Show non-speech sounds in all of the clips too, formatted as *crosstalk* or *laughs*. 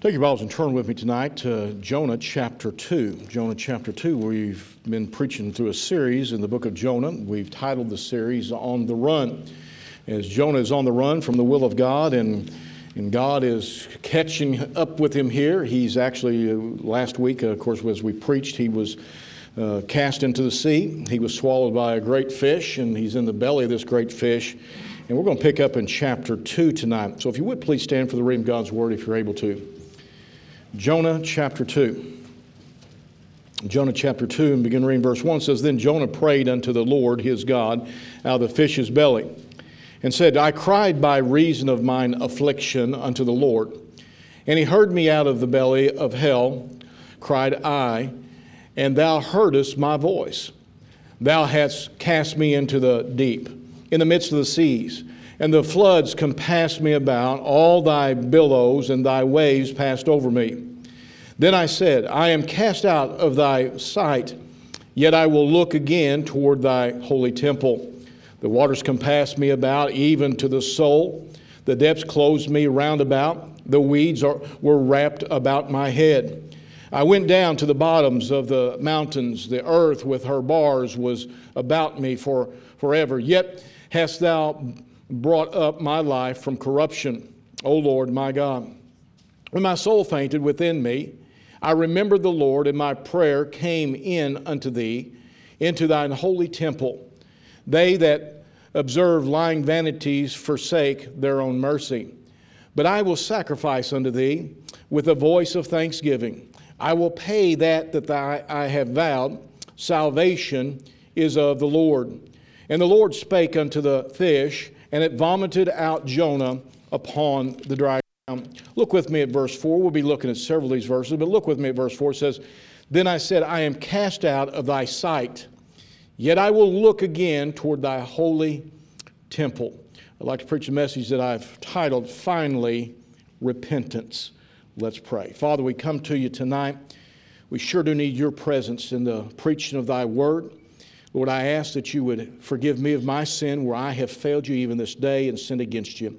Take your Bibles and turn with me tonight to Jonah chapter 2. Jonah chapter 2, we've been preaching through a series in the book of Jonah. We've titled the series On the Run. As Jonah is on the run from the will of God and and God is catching up with him here. He's actually, uh, last week, of course, as we preached, he was uh, cast into the sea. He was swallowed by a great fish, and he's in the belly of this great fish. And we're going to pick up in chapter 2 tonight. So if you would please stand for the reading of God's word if you're able to. Jonah chapter 2. Jonah chapter 2 and begin reading verse 1 says, Then Jonah prayed unto the Lord his God out of the fish's belly, and said, I cried by reason of mine affliction unto the Lord. And he heard me out of the belly of hell, cried I, and thou heardest my voice. Thou hast cast me into the deep, in the midst of the seas and the floods compassed me about, all thy billows and thy waves passed over me. Then I said, I am cast out of thy sight, yet I will look again toward thy holy temple. The waters compassed me about, even to the soul. The depths closed me round about. The weeds are, were wrapped about my head. I went down to the bottoms of the mountains. The earth with her bars was about me for forever. Yet hast thou brought up my life from corruption, O Lord my God. When my soul fainted within me, I remembered the Lord, and my prayer came in unto thee, into thine holy temple. They that observe lying vanities forsake their own mercy. But I will sacrifice unto thee with a voice of thanksgiving. I will pay that that I have vowed. Salvation is of the Lord. And the Lord spake unto the fish, and it vomited out Jonah upon the dry ground. Look with me at verse 4. We'll be looking at several of these verses, but look with me at verse 4. It says, Then I said, I am cast out of thy sight, yet I will look again toward thy holy temple. I'd like to preach a message that I've titled, Finally, Repentance. Let's pray. Father, we come to you tonight. We sure do need your presence in the preaching of thy word. Lord, I ask that you would forgive me of my sin where I have failed you even this day and sinned against you.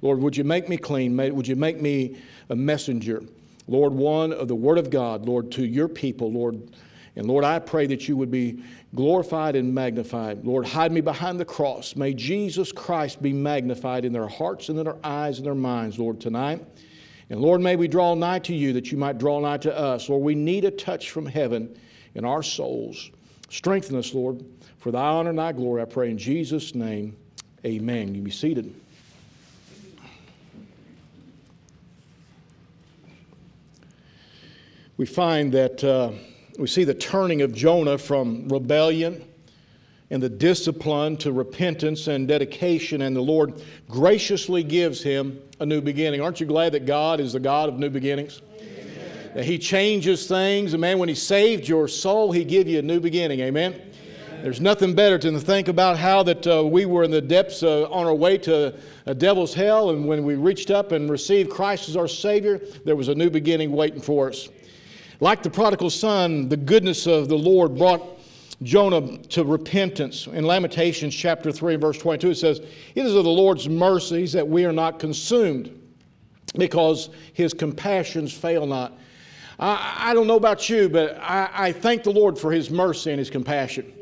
Lord, would you make me clean? Would you make me a messenger? Lord, one of the Word of God, Lord, to your people, Lord. And Lord, I pray that you would be glorified and magnified. Lord, hide me behind the cross. May Jesus Christ be magnified in their hearts and in their eyes and their minds, Lord, tonight. And Lord, may we draw nigh to you that you might draw nigh to us. Lord, we need a touch from heaven in our souls. Strengthen us, Lord, for thy honor and thy glory, I pray in Jesus' name. Amen. You be seated. We find that uh, we see the turning of Jonah from rebellion and the discipline to repentance and dedication, and the Lord graciously gives him a new beginning. Aren't you glad that God is the God of new beginnings? He changes things. And man, when He saved your soul, He gave you a new beginning. Amen. Amen. There's nothing better than to think about how that uh, we were in the depths uh, on our way to a devil's hell, and when we reached up and received Christ as our Savior, there was a new beginning waiting for us. Like the prodigal son, the goodness of the Lord brought Jonah to repentance. In Lamentations chapter 3, verse 22, it says, It is of the Lord's mercies that we are not consumed, because his compassions fail not. I, I don't know about you, but I, I thank the Lord for His mercy and His compassion.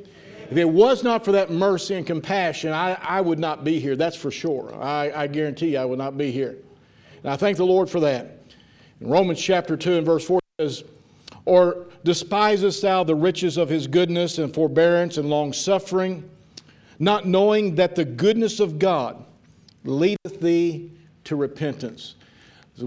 If it was not for that mercy and compassion, I, I would not be here. That's for sure. I, I guarantee you I would not be here. And I thank the Lord for that. In Romans chapter 2 and verse 4 says, Or despisest thou the riches of his goodness and forbearance and long suffering, not knowing that the goodness of God leadeth thee to repentance?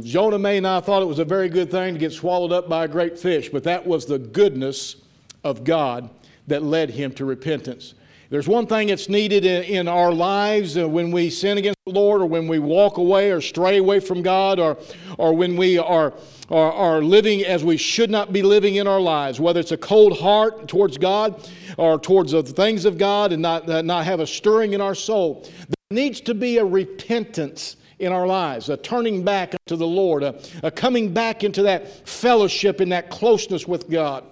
Jonah may not have thought it was a very good thing to get swallowed up by a great fish, but that was the goodness of God that led him to repentance. There's one thing that's needed in, in our lives uh, when we sin against the Lord, or when we walk away or stray away from God, or, or when we are, are, are living as we should not be living in our lives, whether it's a cold heart towards God or towards the things of God and not, not have a stirring in our soul. There needs to be a repentance in our lives, a turning back to the Lord, a, a coming back into that fellowship and that closeness with God.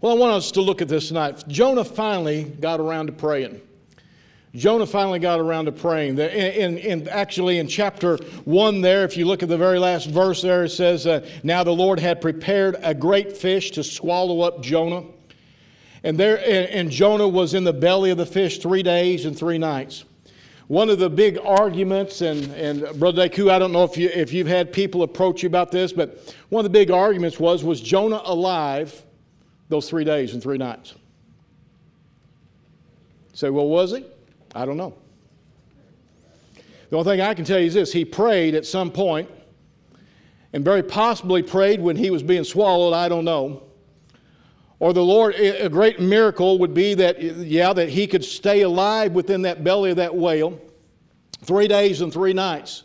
Well, I want us to look at this tonight. Jonah finally got around to praying. Jonah finally got around to praying. In, in, in, actually, in chapter 1 there, if you look at the very last verse there, it says, uh, Now the Lord had prepared a great fish to swallow up Jonah. And, there, and, and Jonah was in the belly of the fish three days and three nights. One of the big arguments, and, and Brother Deku, I don't know if, you, if you've had people approach you about this, but one of the big arguments was, was Jonah alive those three days and three nights? Say, well, was he? I don't know. The only thing I can tell you is this he prayed at some point, and very possibly prayed when he was being swallowed, I don't know. Or the Lord, a great miracle would be that, yeah, that he could stay alive within that belly of that whale three days and three nights.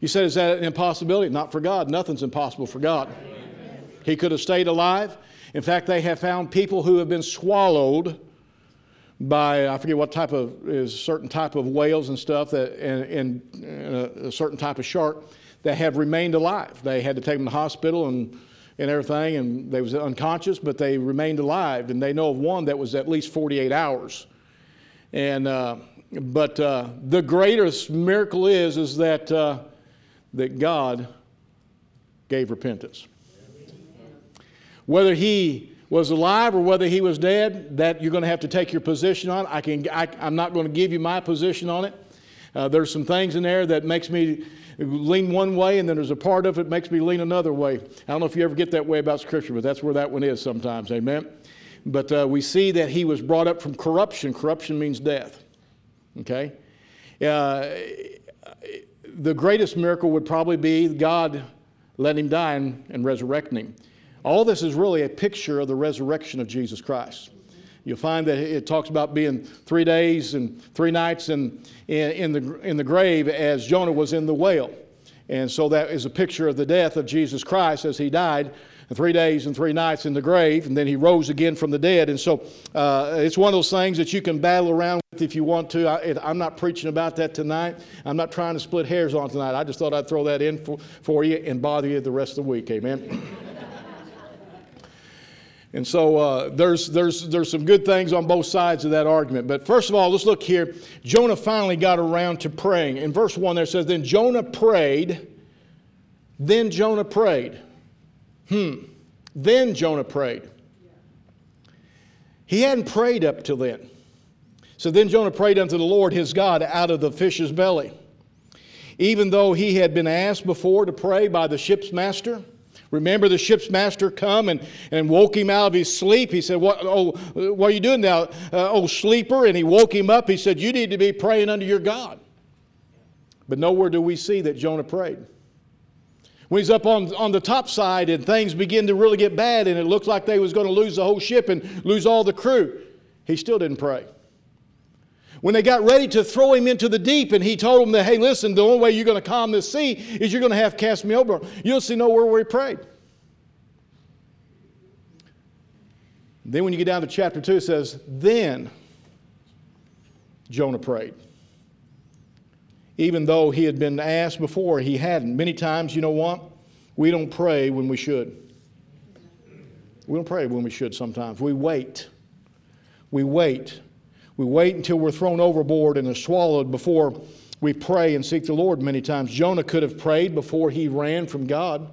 You said, is that an impossibility? Not for God. Nothing's impossible for God. He could have stayed alive. In fact, they have found people who have been swallowed by I forget what type of is certain type of whales and stuff that and, and a, a, certain type of shark that have remained alive. They had to take them to the hospital and and everything, and they was unconscious, but they remained alive. And they know of one that was at least 48 hours. And uh, but uh, the greatest miracle is is that uh, that God gave repentance. Whether He was alive or whether he was dead, that you're going to have to take your position on. I can, I, am not going to give you my position on it. Uh, there's some things in there that makes me lean one way, and then there's a part of it makes me lean another way. I don't know if you ever get that way about Scripture, but that's where that one is sometimes. Amen. But uh, we see that he was brought up from corruption. Corruption means death. Okay. Uh, the greatest miracle would probably be God let him die and, and resurrecting him. All this is really a picture of the resurrection of Jesus Christ. You'll find that it talks about being three days and three nights in, in, in, the, in the grave as Jonah was in the whale. And so that is a picture of the death of Jesus Christ as he died three days and three nights in the grave, and then he rose again from the dead. And so uh, it's one of those things that you can battle around with if you want to. I, am not preaching about that tonight. I'm not trying to split hairs on tonight. I just thought I'd throw that in for, for you and bother you the rest of the week. Amen. And so uh, there's, there's, there's some good things on both sides of that argument. But first of all, let's look here. Jonah finally got around to praying. In verse 1 there says, Then Jonah prayed. Then Jonah prayed. Hmm. Then Jonah prayed. He hadn't prayed up till then. So then Jonah prayed unto the Lord his God out of the fish's belly. Even though he had been asked before to pray by the ship's master, Remember the ship's master come and, and woke him out of his sleep. He said, what, oh, what are you doing now, uh, oh sleeper? And he woke him up. He said, You need to be praying unto your God. But nowhere do we see that Jonah prayed. When he's up on, on the top side and things begin to really get bad and it looked like they was going to lose the whole ship and lose all the crew, he still didn't pray. When they got ready to throw him into the deep, and he told them that, hey, listen, the only way you're going to calm this sea is you're going to have cast me over. You'll see nowhere where he prayed. Then when you get down to chapter 2, it says, Then Jonah prayed. Even though he had been asked before, he hadn't. Many times, you know what? We don't pray when we should. We don't pray when we should sometimes. We wait. We wait we wait until we're thrown overboard and are swallowed before we pray and seek the Lord many times. Jonah could have prayed before he ran from God.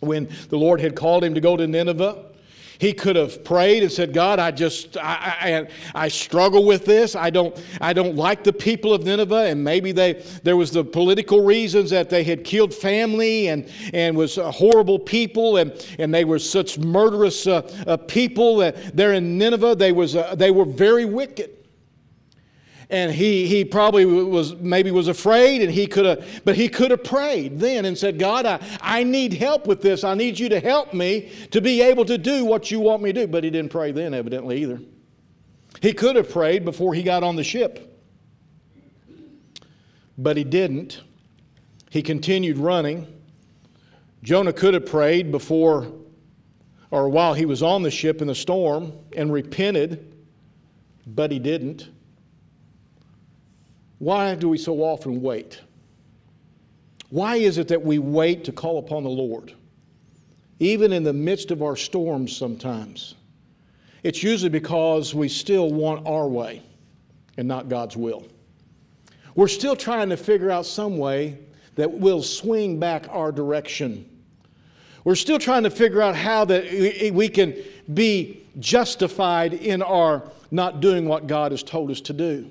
When the Lord had called him to go to Nineveh, he could have prayed and said, God, I just, I, I, I, struggle with this. I don't, I don't like the people of Nineveh. And maybe they, there was the political reasons that they had killed family and, and was horrible people and, and they were such murderous uh, uh, people. That there in Nineveh, they, was, uh, they were very wicked and he, he probably was maybe was afraid and he could have but he could have prayed then and said god I, I need help with this. I need you to help me to be able to do what you want me to do. But he didn't pray then evidently either. He could have prayed before he got on the ship. But he didn't. He continued running. Jonah could have prayed before or while he was on the ship in the storm and repented but he didn't why do we so often wait? Why is it that we wait to call upon the Lord? Even in the midst of our storms, sometimes. It's usually because we still want our way. and not God's will. We're still trying to figure out some way that will swing back our direction. We're still trying to figure out how that we can be justified in our not doing what God has told us to do.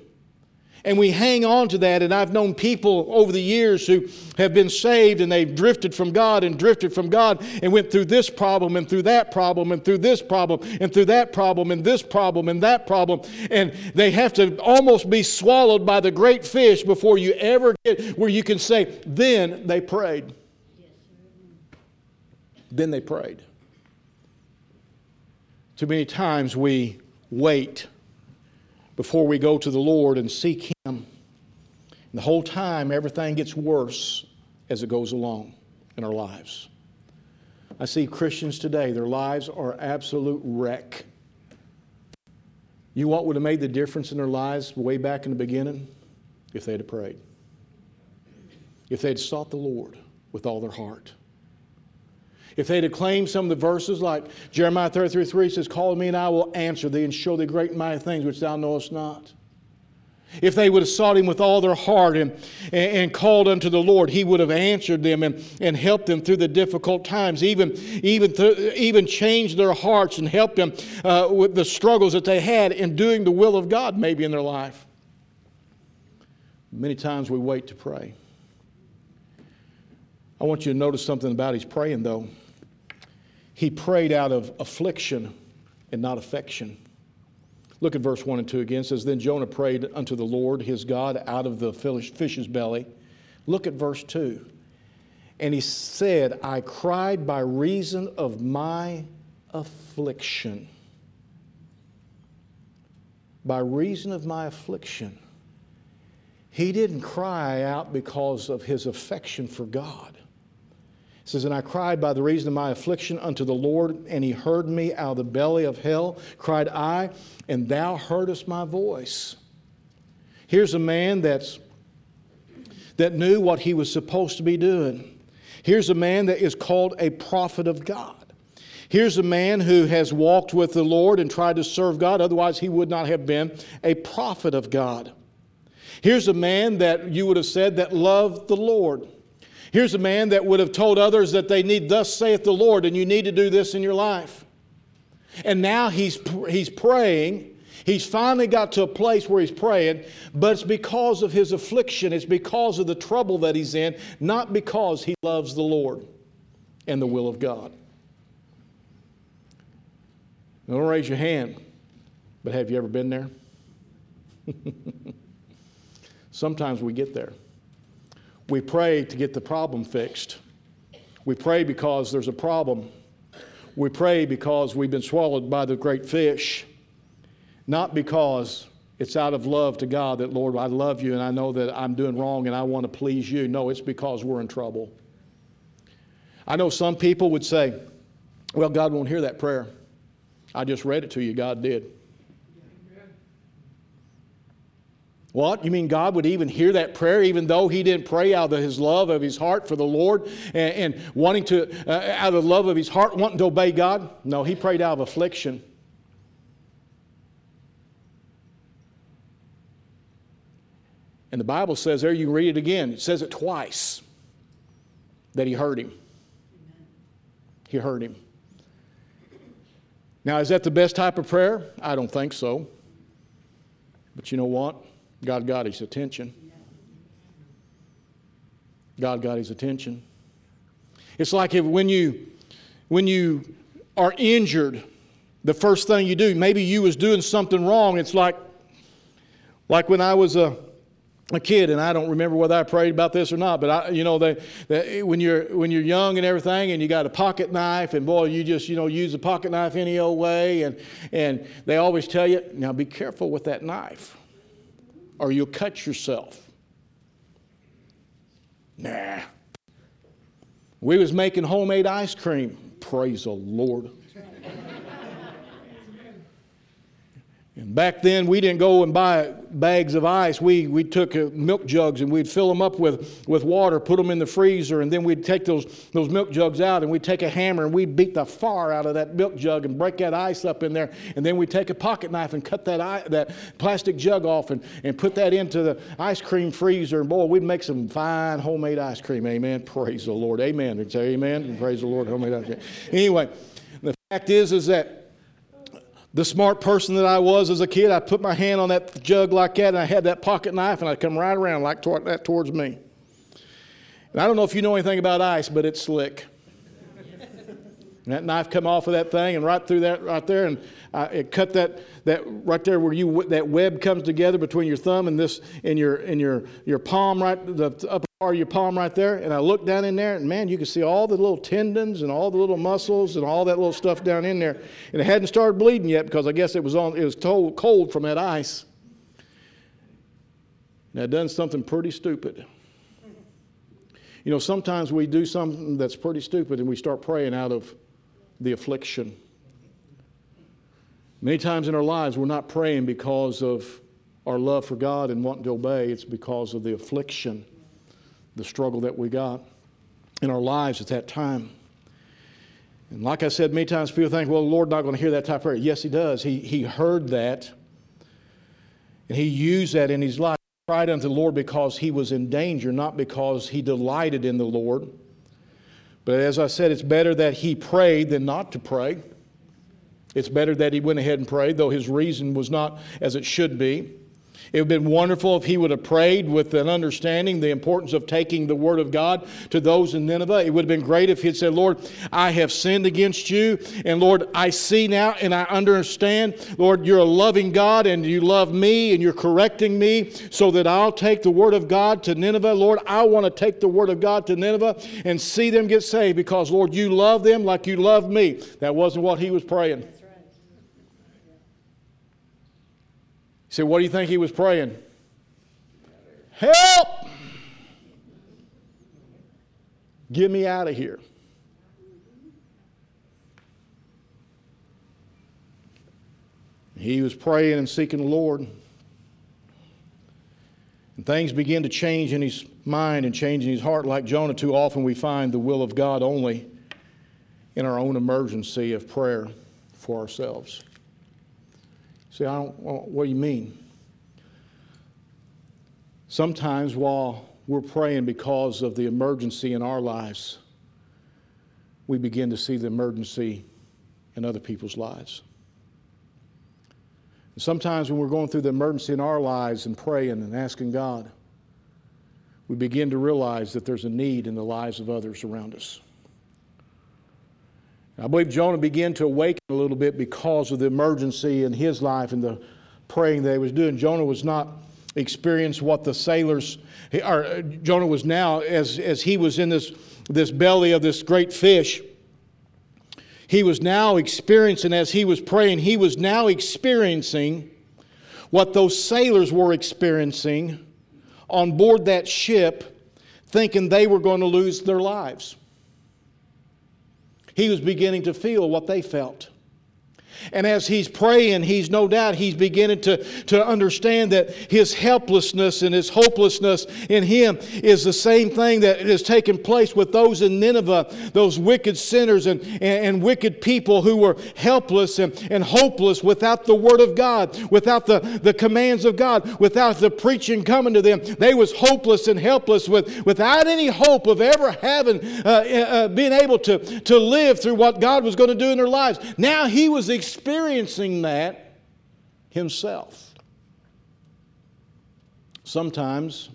And we hang on to that. And I've known people over the years who have been saved and they've drifted from God and drifted from God and went through this problem and through that problem and through this problem and through that problem and this problem and that problem. And they have to almost be swallowed by the great fish before you ever get where you can say, then they prayed. Then they prayed. Too many times we wait before we go to the Lord and seek Him. And the whole time, everything gets worse as it goes along in our lives. I see Christians today, their lives are absolute wreck. You what would have made the difference in their lives way back in the beginning? If they'd have prayed. If they'd sought the Lord with all their heart. If they'd have claimed some of the verses like Jeremiah 33 3 says, Call me and I will answer thee and show thee great and mighty things which thou knowest not. If they would have sought him with all their heart and, and, called unto the Lord, he would have answered them and, and helped them through the difficult times, even, even, th- even changed their hearts and helped them uh, with the struggles that they had in doing the will of God, maybe in their life. Many times we wait to pray. I want you to notice something about his praying, though. He prayed out of affliction and not affection. Look at verse 1 and 2 again. It says, Then Jonah prayed unto the Lord his God out of the fish's belly. Look at verse 2. And he said, I cried by reason of my affliction. By reason of my affliction. He didn't cry out because of his affection for God. It says, And I cried by the reason of my affliction unto the Lord, and he heard me out of the belly of hell, cried I, and thou heardest my voice. Here's a man that's that knew what he was supposed to be doing. Here's a man that is called a prophet of God. Here's a man who has walked with the Lord and tried to serve God, otherwise, he would not have been a prophet of God. Here's a man that you would have said that loved the Lord. Here's a man that would have told others that they need, thus saith the Lord, and you need to do this in your life. And now he's, he's praying. He's finally got to a place where he's praying, but it's because of his affliction. It's because of the trouble that he's in, not because he loves the Lord and the will of God. Don't raise your hand, but have you ever been there? *laughs* Sometimes we get there. We pray to get the problem fixed. We pray because there's a problem. We pray because we've been swallowed by the great fish, not because it's out of love to God that, Lord, I love you and I know that I'm doing wrong and I want to please you. No, it's because we're in trouble. I know some people would say, well, God won't hear that prayer. I just read it to you, God did. What? You mean God would even hear that prayer even though he didn't pray out of his love of his heart for the Lord and, and wanting to, uh, out of the love of his heart, wanting to obey God? No, he prayed out of affliction. And the Bible says there, you can read it again. It says it twice that he heard him. He heard him. Now, is that the best type of prayer? I don't think so. But you know what? God got his attention. God got his attention. It's like if when you when you are injured, the first thing you do, maybe you was doing something wrong. It's like like when I was a a kid, and I don't remember whether I prayed about this or not, but I, you know, they, they, when you're when you're young and everything, and you got a pocket knife, and boy, you just you know use a pocket knife any old way, and and they always tell you now be careful with that knife or you'll cut yourself. Nah. We was making homemade ice cream. Praise the Lord. Back then, we didn't go and buy bags of ice. We, we took uh, milk jugs and we'd fill them up with, with water, put them in the freezer, and then we'd take those, those milk jugs out and we'd take a hammer and we'd beat the far out of that milk jug and break that ice up in there. And then we'd take a pocket knife and cut that, that plastic jug off and, and put that into the ice cream freezer. And boy, we'd make some fine homemade ice cream. Amen. *laughs* Praise the Lord. Amen. Say amen. And Praise the Lord. Homemade ice cream. Anyway, the fact is, is that the smart person that I was as a kid, I put my hand on that jug like that, and I had that pocket knife, and I come right around like that towards me. And I don't know if you know anything about ice, but it's slick. And that knife come off of that thing, and right through that, right there, and uh, it cut that, that right there where you that web comes together between your thumb and this, and your, and your, your palm right the upper part of your palm right there. And I looked down in there, and man, you could see all the little tendons and all the little muscles and all that little stuff down in there. And it hadn't started bleeding yet because I guess it was on it was cold, cold from that ice. And I'd done something pretty stupid. You know, sometimes we do something that's pretty stupid and we start praying out of the affliction. Many times in our lives, we're not praying because of our love for God and wanting to obey, it's because of the affliction the struggle that we got in our lives at that time. And like I said, many times people think, well, the Lord's not going to hear that type of prayer. Yes, He does. He, he heard that, and He used that in His life. He cried unto the Lord because He was in danger, not because He delighted in the Lord. But as I said, it's better that He prayed than not to pray. It's better that He went ahead and prayed, though His reason was not as it should be. It would have been wonderful if he would have prayed with an understanding the importance of taking the word of God to those in Nineveh. It would have been great if he had said, Lord, I have sinned against you. And Lord, I see now and I understand, Lord, you're a loving God and you love me and you're correcting me so that I'll take the word of God to Nineveh. Lord, I want to take the word of God to Nineveh and see them get saved because, Lord, you love them like you love me. That wasn't what he was praying. Said, What do you think he was praying? Help! Get me out of here. He was praying and seeking the Lord. And things begin to change in his mind and change in his heart. Like Jonah, too often we find the will of God only in our own emergency of prayer for ourselves. See, I don't, what do you mean? Sometimes while we're praying because of the emergency in our lives, we begin to see the emergency in other people's lives. And sometimes when we're going through the emergency in our lives and praying and asking God, we begin to realize that there's a need in the lives of others around us. I believe Jonah began to awaken a little bit because of the emergency in his life and the praying that he was doing. Jonah was not experiencing what the sailors, or uh, Jonah was now, as, as he was in this, this belly of this great fish, he was now experiencing, as he was praying, he was now experiencing what those sailors were experiencing on board that ship, thinking they were going to lose their lives. He was beginning to feel what they felt. And as he's praying, he's no doubt he's beginning to, to understand that his helplessness and his hopelessness in him is the same thing that has taken place with those in Nineveh, those wicked sinners and, and, and wicked people who were helpless and, and hopeless without the word of God, without the, the commands of God, without the preaching coming to them. They was hopeless and helpless with, without any hope of ever having, uh, uh, being able to, to live through what God was going to do in their lives. Now he was experiencing that himself. Sometimes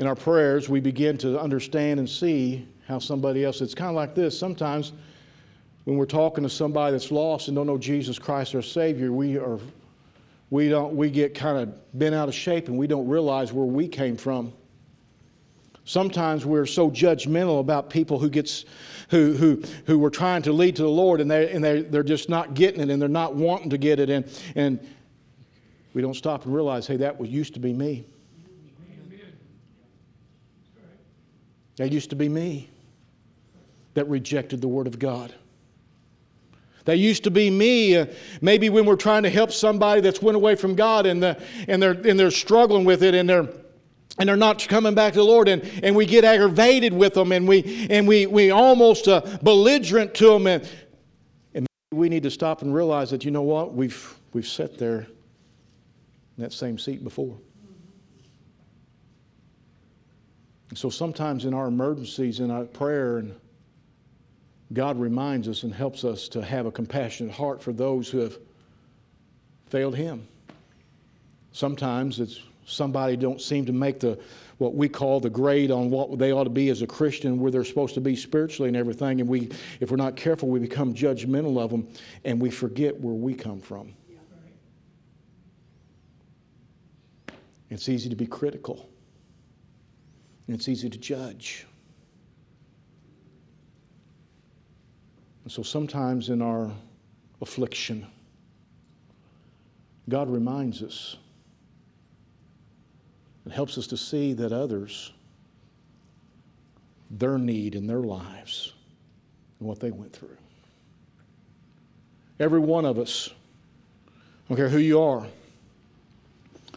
in our prayers, we begin to understand and see how somebody else, it's kind of like this. Sometimes when we're talking to somebody that's lost and don't know Jesus Christ our Savior, we are we don't we get kind of bent out of shape and we don't realize where we came from. Sometimes we're so judgmental about people who gets who who who we're trying to lead to the Lord and they and they they're just not getting it and they're not wanting to get it and and we don't stop and realize, hey, that was used to be me. That used to be me that rejected the Word of God. That used to be me. Uh, maybe when we're trying to help somebody that's went away from God and, the, and, they're, and they're struggling with it and they're, and they're not coming back to the Lord, and, and we get aggravated with them and we, and we, we almost uh, belligerent to them. And, and we need to stop and realize that, you know what? We've, we've sat there in that same seat before. And so sometimes in our emergencies, in our prayer, and God reminds us and helps us to have a compassionate heart for those who have failed Him. Sometimes it's somebody don't seem to make the what we call the grade on what they ought to be as a Christian, where they're supposed to be spiritually and everything. And we, if we're not careful, we become judgmental of them, and we forget where we come from. It's easy to be critical, and it's easy to judge. And so sometimes in our affliction, God reminds us and helps us to see that others, their need in their lives, and what they went through. Every one of us, I don't care who you are,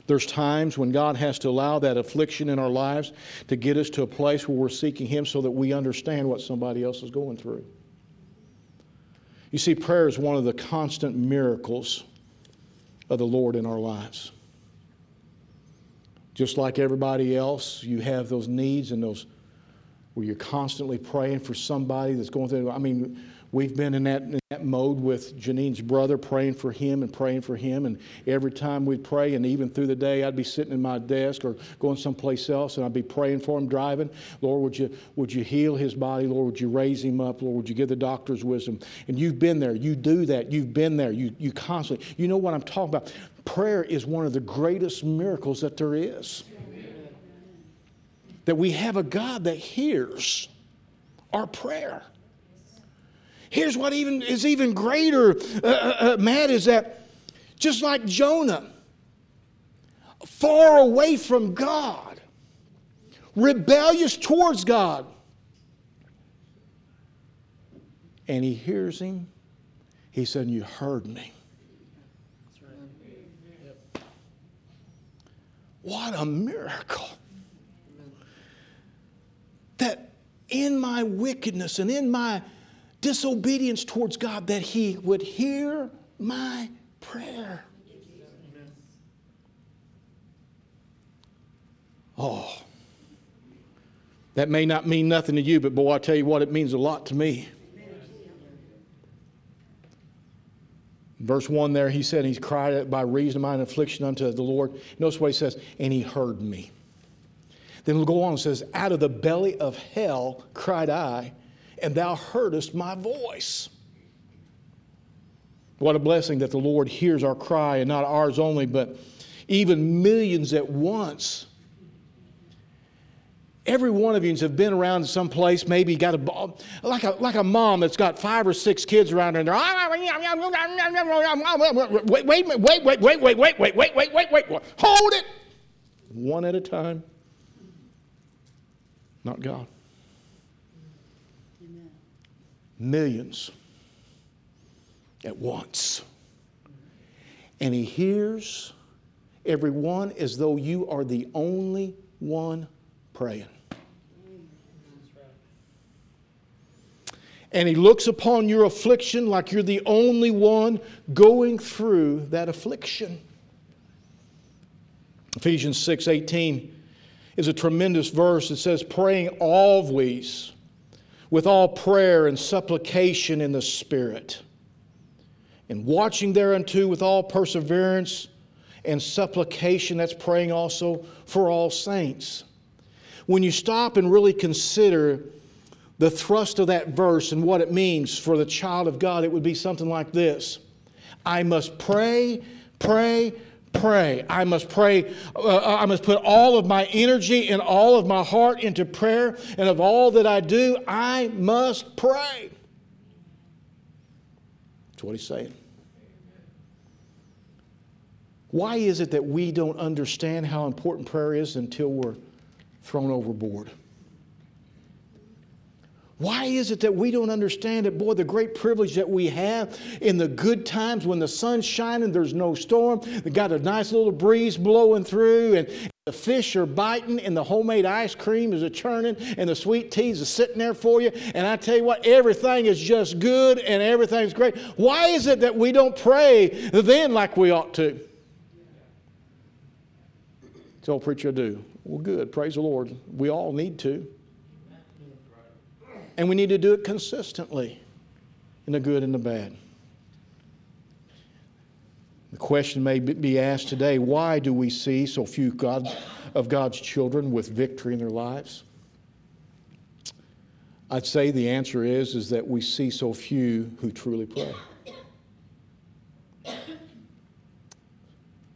there's times when God has to allow that affliction in our lives to get us to a place where we're seeking Him so that we understand what somebody else is going through. You see, prayer is one of the constant miracles of the Lord in our lives. Just like everybody else, you have those needs and those where you're constantly praying for somebody that's going through. I mean, we've been in that, in that mode with Janine's brother, praying for him and praying for him. And every time we'd pray, and even through the day, I'd be sitting in my desk or going someplace else, and I'd be praying for him driving. Lord, would you, would you heal his body? Lord, would you raise him up? Lord, would you give the doctors wisdom? And you've been there. You do that. You've been there. You, you constantly. You know what I'm talking about. Prayer is one of the greatest miracles that there is that we have a God that hears our prayer. Here's what even is even greater, uh, uh, uh, Matt, is that just like Jonah, far away from God, rebellious towards God, and he hears him, he said, You heard me. What a miracle that in my wickedness and in my disobedience towards God, that He would hear my prayer. Oh, that may not mean nothing to you, but boy, I tell you what, it means a lot to me. Verse 1 there, he said, He cried by reason of mine affliction unto the Lord. Notice what he says, and he heard me. Then we'll go on and says, Out of the belly of hell cried I, and thou heardest my voice. What a blessing that the Lord hears our cry, and not ours only, but even millions at once. Every one of you have been around some place, maybe got a like a like a mom that's got five or six kids around her, and they're wait, wait, wait, wait, wait, wait, wait, wait, wait, wait, wait, wait, wait, hold it, one at a time not God. Millions at once. And He hears everyone as though you are the only one praying. And he looks upon your affliction like you're the only one going through that affliction. Ephesians 6 18 is a tremendous verse. It says, praying always with all prayer and supplication in the Spirit, and watching thereunto with all perseverance and supplication. That's praying also for all saints. When you stop and really consider the thrust of that verse and what it means for the child of God, it would be something like this I must pray, pray, pray. I must pray. Uh, I must put all of my energy and all of my heart into prayer. And of all that I do, I must pray. That's what he's saying. Why is it that we don't understand how important prayer is until we're thrown overboard? Why is it that we don't understand it? Boy, the great privilege that we have in the good times when the sun's shining, there's no storm, we got a nice little breeze blowing through, and the fish are biting, and the homemade ice cream is a churning, and the sweet teas are sitting there for you. And I tell you what, everything is just good and everything's great. Why is it that we don't pray then like we ought to? So, preacher, I do. Well, good. Praise the Lord. We all need to. And we need to do it consistently in the good and the bad. The question may be asked today why do we see so few God, of God's children with victory in their lives? I'd say the answer is, is that we see so few who truly pray.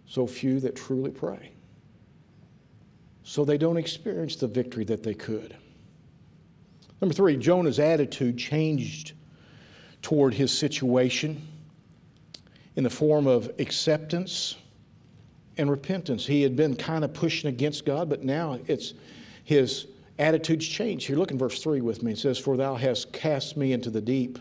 So few that truly pray. So they don't experience the victory that they could. Number three, Jonah's attitude changed toward his situation in the form of acceptance and repentance. He had been kind of pushing against God, but now it's his attitude's changed. Here, look in verse 3 with me. It says, For thou hast cast me into the deep.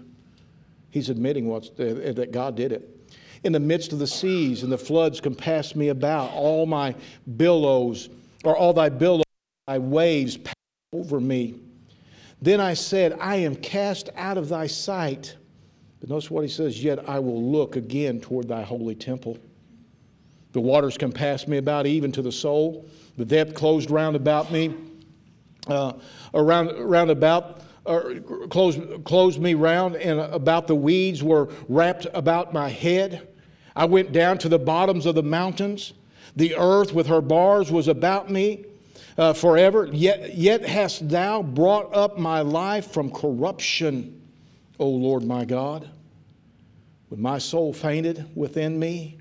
He's admitting what's, uh, that God did it. In the midst of the seas, and the floods compassed me about. All my billows, or all thy billows, thy waves over me. Then I said, I am cast out of thy sight. But notice what he says, Yet I will look again toward thy holy temple. The waters compassed me about, even to the soul. The depth closed round about me, uh, around, round about, uh, closed, closed me round, and about the weeds were wrapped about my head. I went down to the bottoms of the mountains. The earth with her bars was about me uh, forever. Yet, yet hast thou brought up my life from corruption, O Lord my God. When my soul fainted within me,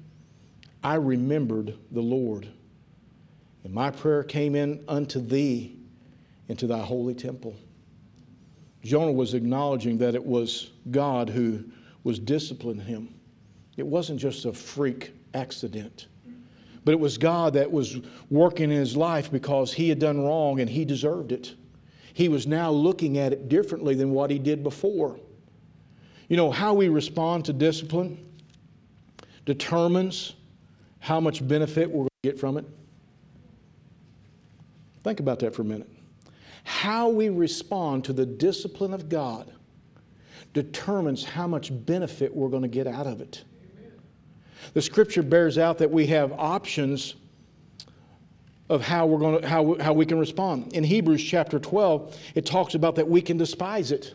I remembered the Lord. And my prayer came in unto thee into thy holy temple. Jonah was acknowledging that it was God who was disciplining him. It wasn't just a freak accident. But it was God that was working in his life because he had done wrong and he deserved it. He was now looking at it differently than what he did before. You know, how we respond to discipline determines how much benefit we're going to get from it. Think about that for a minute. How we respond to the discipline of God determines how much benefit we're going to get out of it. The scripture bears out that we have options of how we're going to how, how we can respond. In Hebrews chapter 12, it talks about that we can despise it.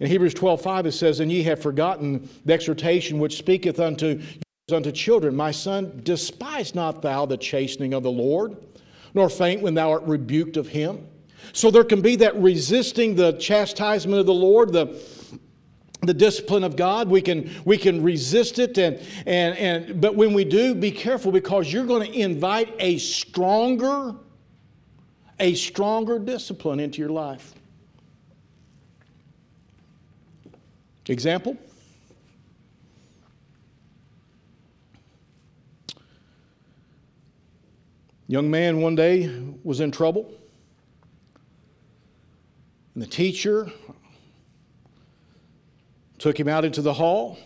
In Hebrews 12, 5, it says, And ye have forgotten the exhortation which speaketh unto unto children, My son, despise not thou the chastening of the Lord, nor faint when thou art rebuked of him. So there can be that resisting the chastisement of the Lord, the the discipline of God. We can, we can resist it, and, and, and, but when we do, be careful because you're going to invite a stronger, a stronger discipline into your life. Example? Young man one day was in trouble. And the teacher took him out into the hall.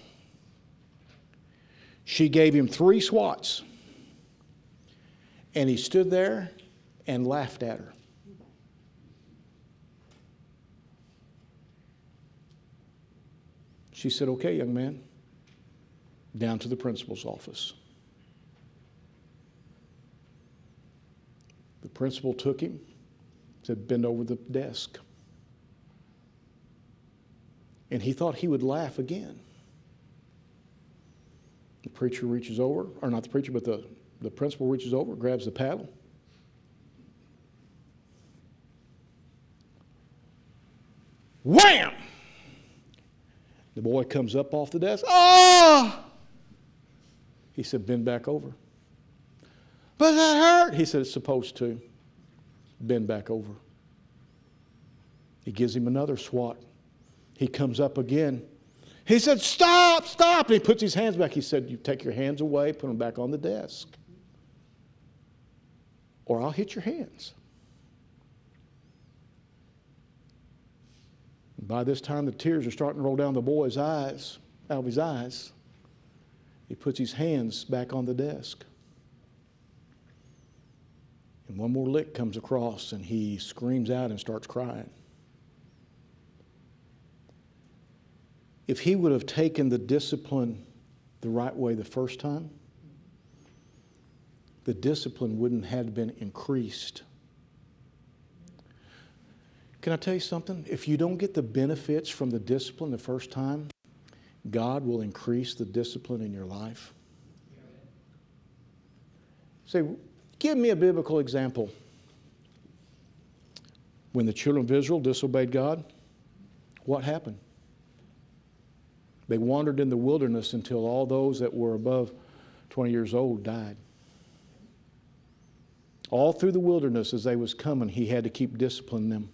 She gave him three swats. And he stood there and laughed at her. She said, Okay, young man, down to the principal's office. The principal took him, said, Bend over the desk. And he thought he would laugh again. The preacher reaches over, or not the preacher, but the, the principal reaches over, grabs the paddle. Wham! The boy comes up off the desk. Ah! He said, Bend back over. But that hurt. He said, It's supposed to. Bend back over. He gives him another swat. He comes up again. He said, Stop, stop. And he puts his hands back. He said, You take your hands away, put them back on the desk, or I'll hit your hands. By this time, the tears are starting to roll down the boy's eyes, out of his eyes. He puts his hands back on the desk. And one more lick comes across, and he screams out and starts crying. If he would have taken the discipline the right way the first time, the discipline wouldn't have been increased. Can I tell you something? If you don't get the benefits from the discipline the first time, God will increase the discipline in your life. Say, give me a biblical example. When the children of Israel disobeyed God, what happened? They wandered in the wilderness until all those that were above 20 years old died. All through the wilderness as they was coming, he had to keep disciplining them.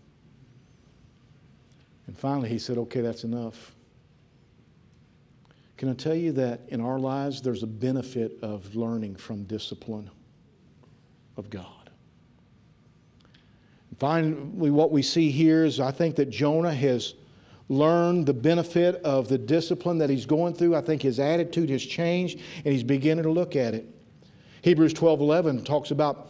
And finally he said, okay, that's enough. Can I tell you that in our lives there's a benefit of learning from discipline of God? Finally, what we see here is I think that Jonah has learned the benefit of the discipline that he's going through. I think his attitude has changed and he's beginning to look at it. Hebrews 12 11 talks about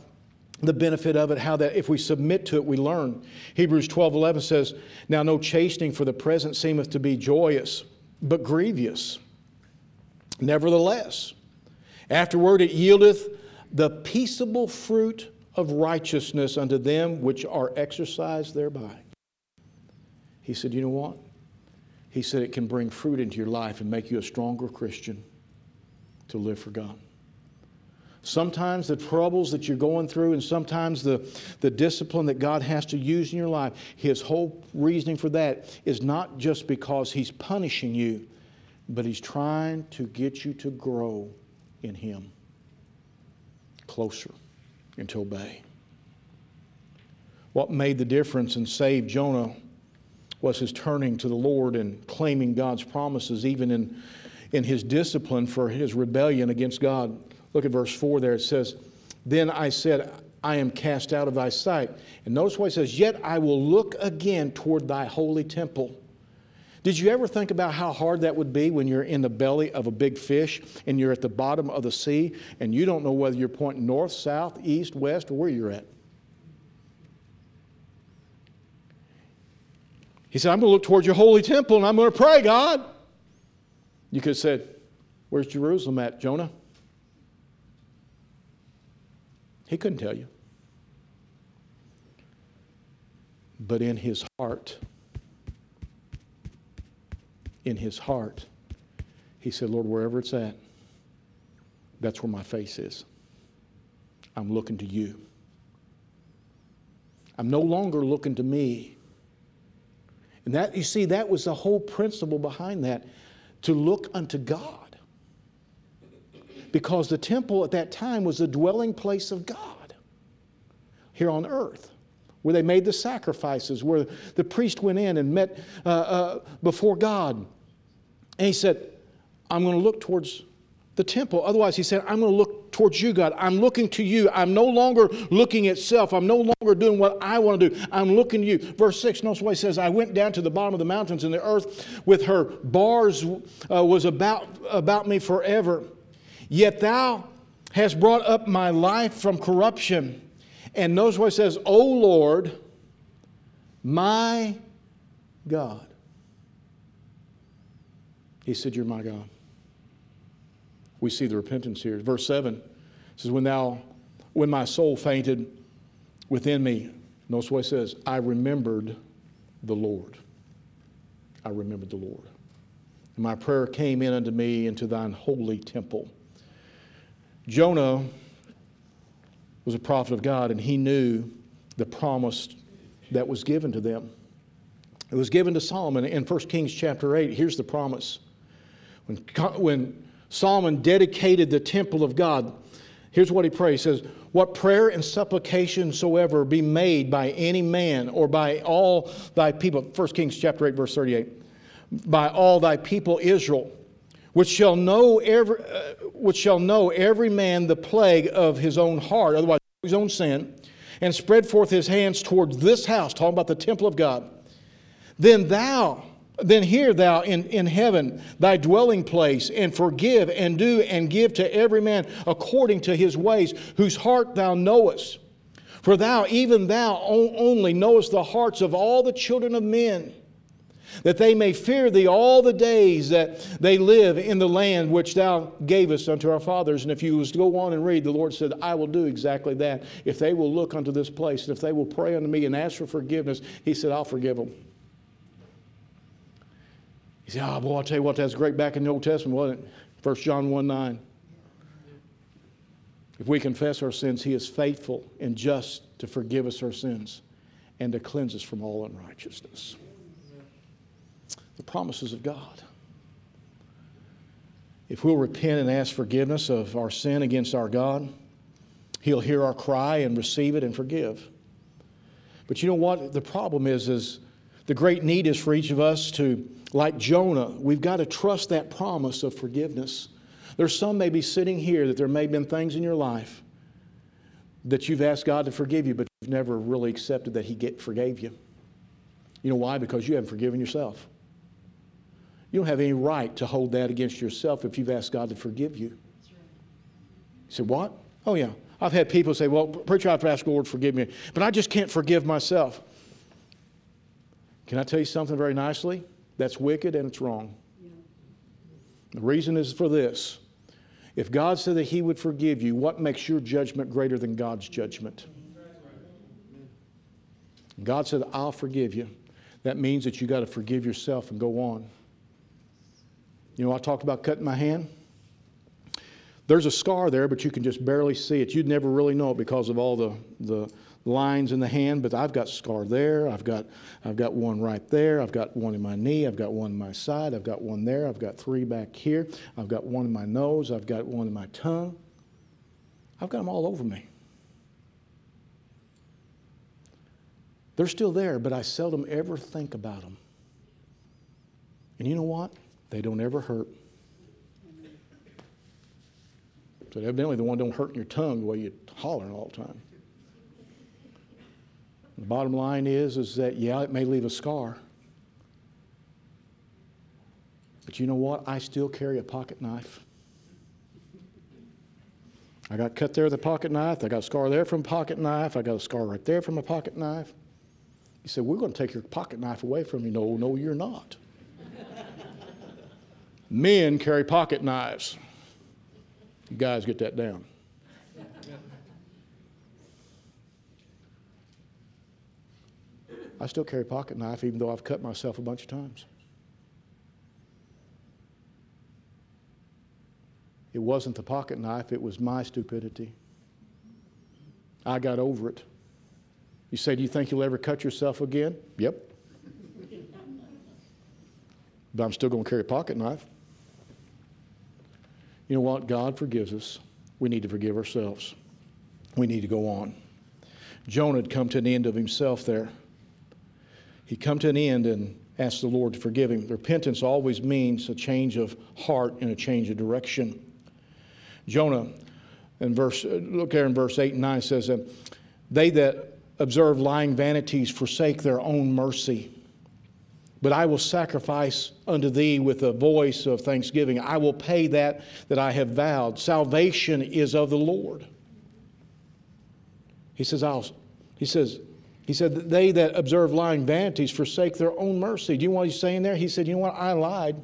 the benefit of it, how that if we submit to it, we learn. Hebrews 12 11 says, Now no chastening for the present seemeth to be joyous, but grievous. Nevertheless, afterward it yieldeth the peaceable fruit of righteousness unto them which are exercised thereby. He said, You know what? He said it can bring fruit into your life and make you a stronger Christian to live for God. Sometimes the troubles that you're going through, and sometimes the, the discipline that God has to use in your life, His whole reasoning for that is not just because He's punishing you, but He's trying to get you to grow in Him closer and to obey. What made the difference and saved Jonah was his turning to the Lord and claiming God's promises, even in, in his discipline for his rebellion against God. Look at verse 4 there. It says, Then I said, I am cast out of thy sight. And notice what it says, Yet I will look again toward thy holy temple. Did you ever think about how hard that would be when you're in the belly of a big fish and you're at the bottom of the sea and you don't know whether you're pointing north, south, east, west, or where you're at? He said, I'm going to look towards your holy temple and I'm going to pray, God. You could have said, Where's Jerusalem at, Jonah? He couldn't tell you. But in his heart, in his heart, he said, Lord, wherever it's at, that's where my face is. I'm looking to you. I'm no longer looking to me. And that, you see, that was the whole principle behind that to look unto God. Because the temple at that time was the dwelling place of God here on earth, where they made the sacrifices, where the priest went in and met uh, uh, before God. And he said, I'm going to look towards the temple. Otherwise, he said, I'm going to look towards you, God. I'm looking to you. I'm no longer looking at self. I'm no longer doing what I want to do. I'm looking to you. Verse 6, notice what he says I went down to the bottom of the mountains, and the earth with her bars uh, was about, about me forever. Yet thou hast brought up my life from corruption. And notice what he says, O Lord, my God. He said, You're my God we see the repentance here. Verse 7 says, When thou, when my soul fainted within me, notice what it says, I remembered the Lord. I remembered the Lord. And my prayer came in unto me into thine holy temple. Jonah was a prophet of God, and he knew the promise that was given to them. It was given to Solomon in 1 Kings chapter 8. Here's the promise. When, when Solomon dedicated the temple of God. Here's what he prays. He says, What prayer and supplication soever be made by any man or by all thy people. 1 Kings chapter 8, verse 38. By all thy people Israel, which shall know every, uh, which shall know every man the plague of his own heart, otherwise his own sin, and spread forth his hands towards this house, talking about the temple of God then thou, then hear thou in, in heaven thy dwelling place, and forgive and do and give to every man according to his ways, whose heart thou knowest. For thou, even thou only, knowest the hearts of all the children of men that they may fear thee all the days that they live in the land which thou gavest unto our fathers. And if you was to go on and read, the Lord said, I will do exactly that. If they will look unto this place, and if they will pray unto me and ask for forgiveness, he said, I'll forgive them. He said, Oh, boy, I'll tell you what, that's great back in the Old Testament, wasn't it? 1 John 1 9. If we confess our sins, he is faithful and just to forgive us our sins and to cleanse us from all unrighteousness the promises of God. If we'll repent and ask forgiveness of our sin against our God, He'll hear our cry and receive it and forgive. But you know what? The problem is, is the great need is for each of us to, like Jonah, we've got to trust that promise of forgiveness. There's some maybe sitting here that there may have been things in your life that you've asked God to forgive you, but you've never really accepted that He get, forgave you. You know why? Because you haven't forgiven yourself. You don't have any right to hold that against yourself if you've asked God to forgive you. You say, What? Oh, yeah. I've had people say, Well, preacher, I've asked Lord forgive me, but I just can't forgive myself. Can I tell you something very nicely? That's wicked and it's wrong. Yeah. The reason is for this. If God said that He would forgive you, what makes your judgment greater than God's judgment? God said, I'll forgive you. That means that you got to forgive yourself and go on. You know, I talked about cutting my hand. There's a scar there, but you can just barely see it. You'd never really know it because of all the, the lines in the hand, but I've got scar there. I've got, I've got one right there. I've got one in my knee. I've got one in my side. I've got one there. I've got three back here. I've got one in my nose. I've got one in my tongue. I've got them all over me. They're still there, but I seldom ever think about them. And you know what? They don't ever hurt. So evidently the one don't hurt in your tongue the way you're hollering all the time. The bottom line is, is that yeah, it may leave a scar. But you know what? I still carry a pocket knife. I got cut there with a pocket knife. I got a scar there from a pocket knife. I got a scar right there from a pocket knife. He said, We're going to take your pocket knife away from you. No, no, you're not. *laughs* Men carry pocket knives. You guys get that down. I still carry a pocket knife even though I've cut myself a bunch of times. It wasn't the pocket knife, it was my stupidity. I got over it. You say, Do you think you'll ever cut yourself again? Yep. but I'm still going to carry a pocket knife. You know what? God forgives us. We need to forgive ourselves. We need to go on. Jonah had come to an end of himself there. He'd come to an end and asked the Lord to forgive him. Repentance always means a change of heart and a change of direction. Jonah, in verse, look there in verse 8 and 9 says, that They that observe lying vanities forsake their own mercy. But I will sacrifice unto thee with a voice of thanksgiving. I will pay that that I have vowed. Salvation is of the Lord. He says, I'll, he says, he said, they that observe lying vanities forsake their own mercy. Do you know what he's saying there? He said, you know what? I lied.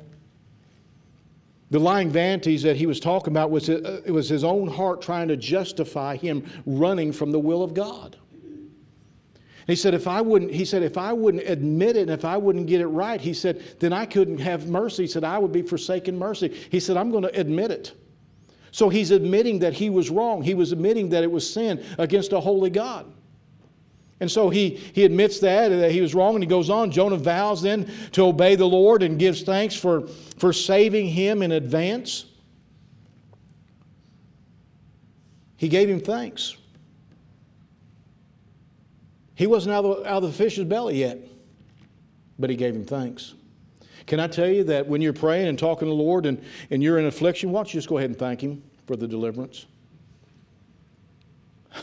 The lying vanities that he was talking about was uh, it was his own heart trying to justify him running from the will of God. He said, if I wouldn't, he said, if I wouldn't admit it and if I wouldn't get it right, he said, then I couldn't have mercy. He said, I would be forsaken mercy. He said, I'm going to admit it. So he's admitting that he was wrong. He was admitting that it was sin against a holy God. And so he, he admits that, uh, that he was wrong, and he goes on. Jonah vows then to obey the Lord and gives thanks for, for saving him in advance. He gave him thanks. He wasn't out of, the, out of the fish's belly yet, but he gave him thanks. Can I tell you that when you're praying and talking to the Lord and, and you're in affliction, why don't you just go ahead and thank Him for the deliverance?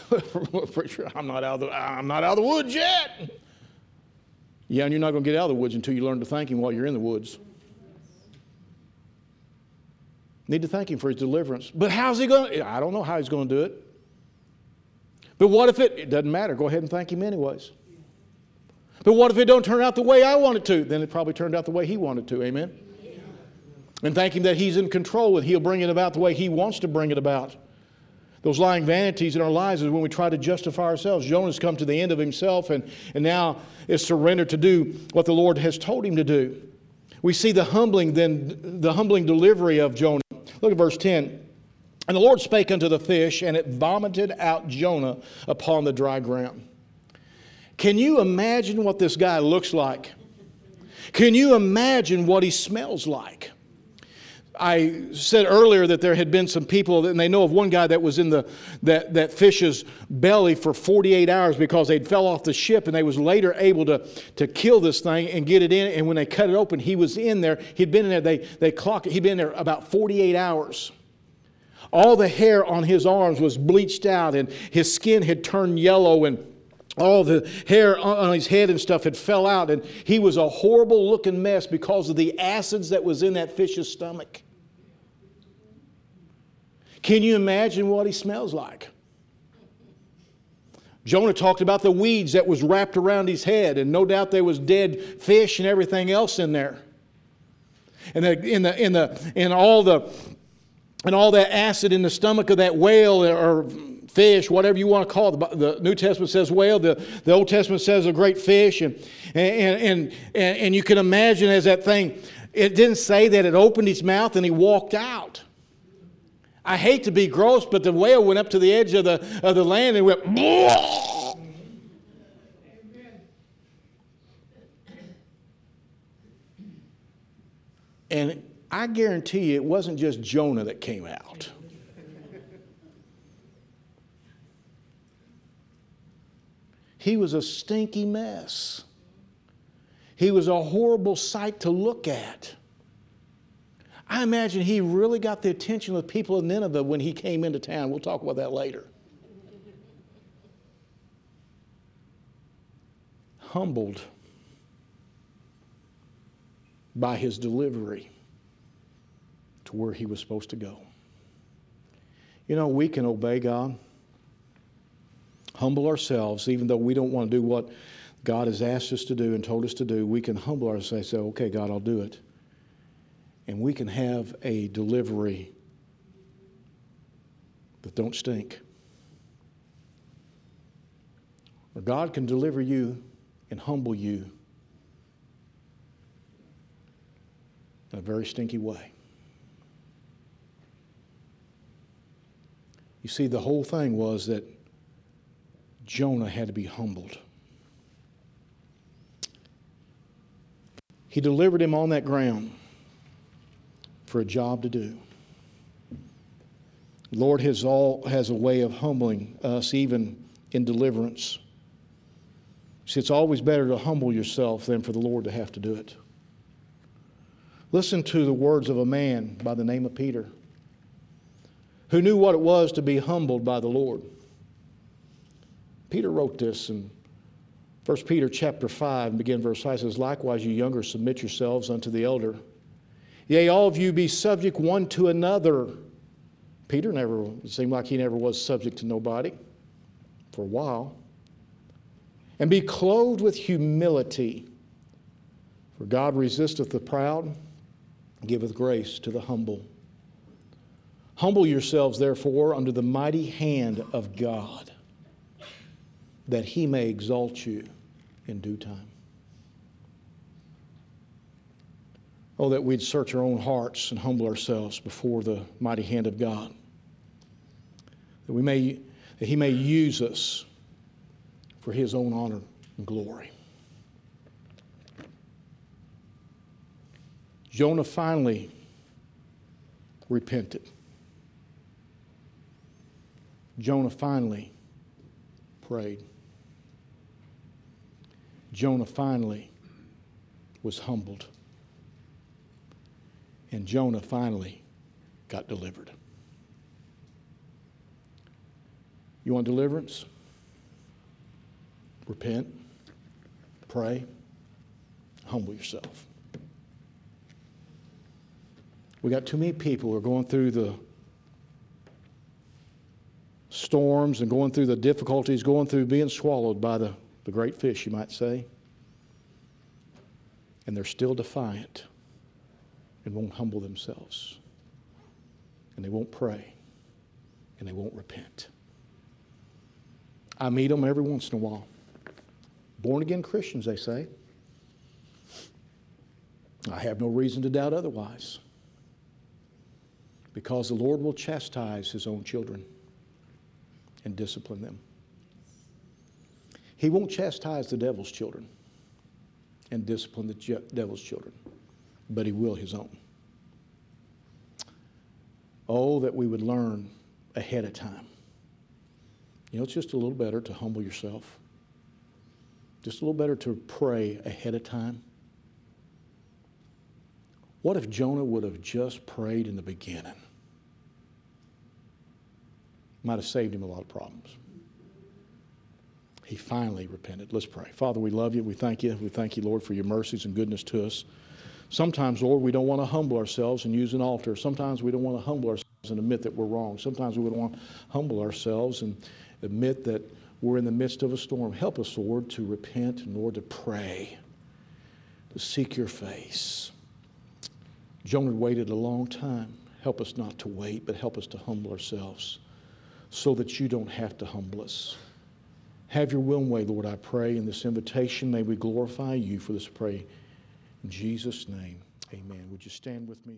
*laughs* Preacher, I'm not out of the, I'm not out of the woods yet. Yeah, and you're not going to get out of the woods until you learn to thank Him while you're in the woods. Need to thank Him for His deliverance. But how's He going to? I don't know how He's going to do it. But what if it, it doesn't matter? Go ahead and thank Him anyways. But what if it don't turn out the way I want it to? Then it probably turned out the way He wanted to. Amen? And thank Him that He's in control and He'll bring it about the way He wants to bring it about. Those lying vanities in our lives is when we try to justify ourselves. Jonah's come to the end of himself and, and now is surrendered to do what the Lord has told him to do. We see the humbling then the humbling delivery of Jonah. Look at verse 10. And the Lord spake unto the fish, and it vomited out Jonah upon the dry ground. Can you imagine what this guy looks like? Can you imagine what he smells like? I said earlier that there had been some people, and they know of one guy that was in the, that, that fish's belly for 48 hours because they'd fell off the ship, and they was later able to, to kill this thing and get it in. And when they cut it open, he was in there. He'd been in there. They, they clocked. He'd been there about 48 hours. All the hair on his arms was bleached out, and his skin had turned yellow, and all the hair on his head and stuff had fell out, and he was a horrible looking mess because of the acids that was in that fish's stomach. Can you imagine what he smells like? Jonah talked about the weeds that was wrapped around his head, and no doubt there was dead fish and everything else in there. And the, in, the, in, the, in all the and all that acid in the stomach of that whale or fish, whatever you want to call it. The, New Testament says whale, the, the Old Testament says a great fish. And, and, and, and, and you can imagine as that thing, it didn't say that it opened its mouth and he walked out. I hate to be gross, but the whale went up to the edge of the, of the land and went, And I guarantee you it wasn't just Jonah that came out. He was a stinky mess. He was a horrible sight to look at. I imagine he really got the attention of people of Nineveh when he came into town. We'll talk about that later. Humbled by his delivery to where he was supposed to go. You know, we can obey God, humble ourselves, even though we don't want to do what God has asked us to do and told us to do. We can humble ourselves and say, okay, God, I'll do it and we can have a delivery that don't stink. Or God can deliver you and humble you in a very stinky way. You see, the whole thing was that Jonah had to be humbled. He delivered him on that ground for a job to do. Lord has, all, has a way of humbling us, even in deliverance. See, it's always better to humble yourself than for the Lord to have to do it. Listen to the words of a man by the name of Peter, who knew what it was to be humbled by the Lord. Peter wrote this in 1 Peter chapter 5, and begin verse 5 says, Likewise, you younger, submit yourselves unto the elder. Yea, all of you be subject one to another. Peter never, seemed like he never was subject to nobody for a while. And be clothed with humility. For God resisteth the proud, giveth grace to the humble. Humble yourselves, therefore, under the mighty hand of God, that he may exalt you in due time. Oh, that we'd search our own hearts and humble ourselves before the mighty hand of God. That we may, that He may use us for His own honor and glory. Jonah finally repented. Jonah finally prayed. Jonah finally was humbled. And Jonah finally got delivered. You want deliverance? Repent, pray, humble yourself. We got too many people who are going through the storms and going through the difficulties, going through being swallowed by the, the great fish, you might say. And they're still defiant and won't humble themselves. And they won't pray. And they won't repent. I meet them every once in a while. Born again Christians, they say. I have no reason to doubt otherwise. Because the Lord will chastise his own children and discipline them. He won't chastise the devil's children and discipline the devil's children, but he will his own. Oh, that we would learn ahead of time. You know, it's just a little better to humble yourself, just a little better to pray ahead of time. What if Jonah would have just prayed in the beginning? Might have saved him a lot of problems. He finally repented. Let's pray. Father, we love you. We thank you. We thank you, Lord, for your mercies and goodness to us. Sometimes, Lord, we don't want to humble ourselves and use an altar. Sometimes we don't want to humble ourselves and admit that we're wrong. Sometimes we don't want to humble ourselves and admit that we're in the midst of a storm. Help us, Lord, to repent and, Lord, to pray, to seek your face. Jonah waited a long time. Help us not to wait, but help us to humble ourselves so that you don't have to humble us. Have your will and way, Lord, I pray. In this invitation, may we glorify you for this pray. In Jesus' name, amen. Would you stand with me?